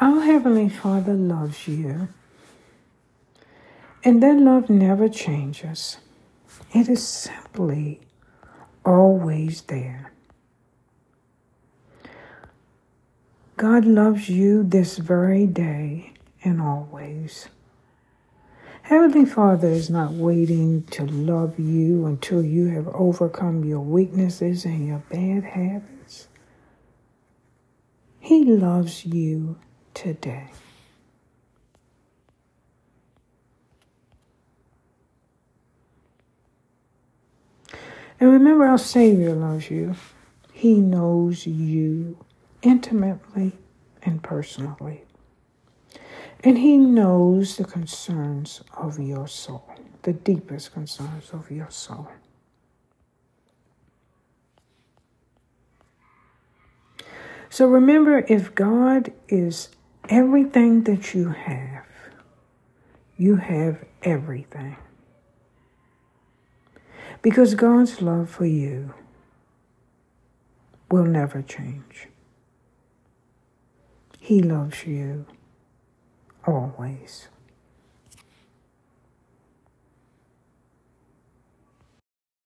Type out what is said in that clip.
Our Heavenly Father loves you, and that love never changes. It is simply always there. God loves you this very day and always. Heavenly Father is not waiting to love you until you have overcome your weaknesses and your bad habits. He loves you today. And remember, our Savior loves you. He knows you intimately and personally. And He knows the concerns of your soul, the deepest concerns of your soul. So remember, if God is everything that you have, you have everything. Because God's love for you will never change. He loves you always.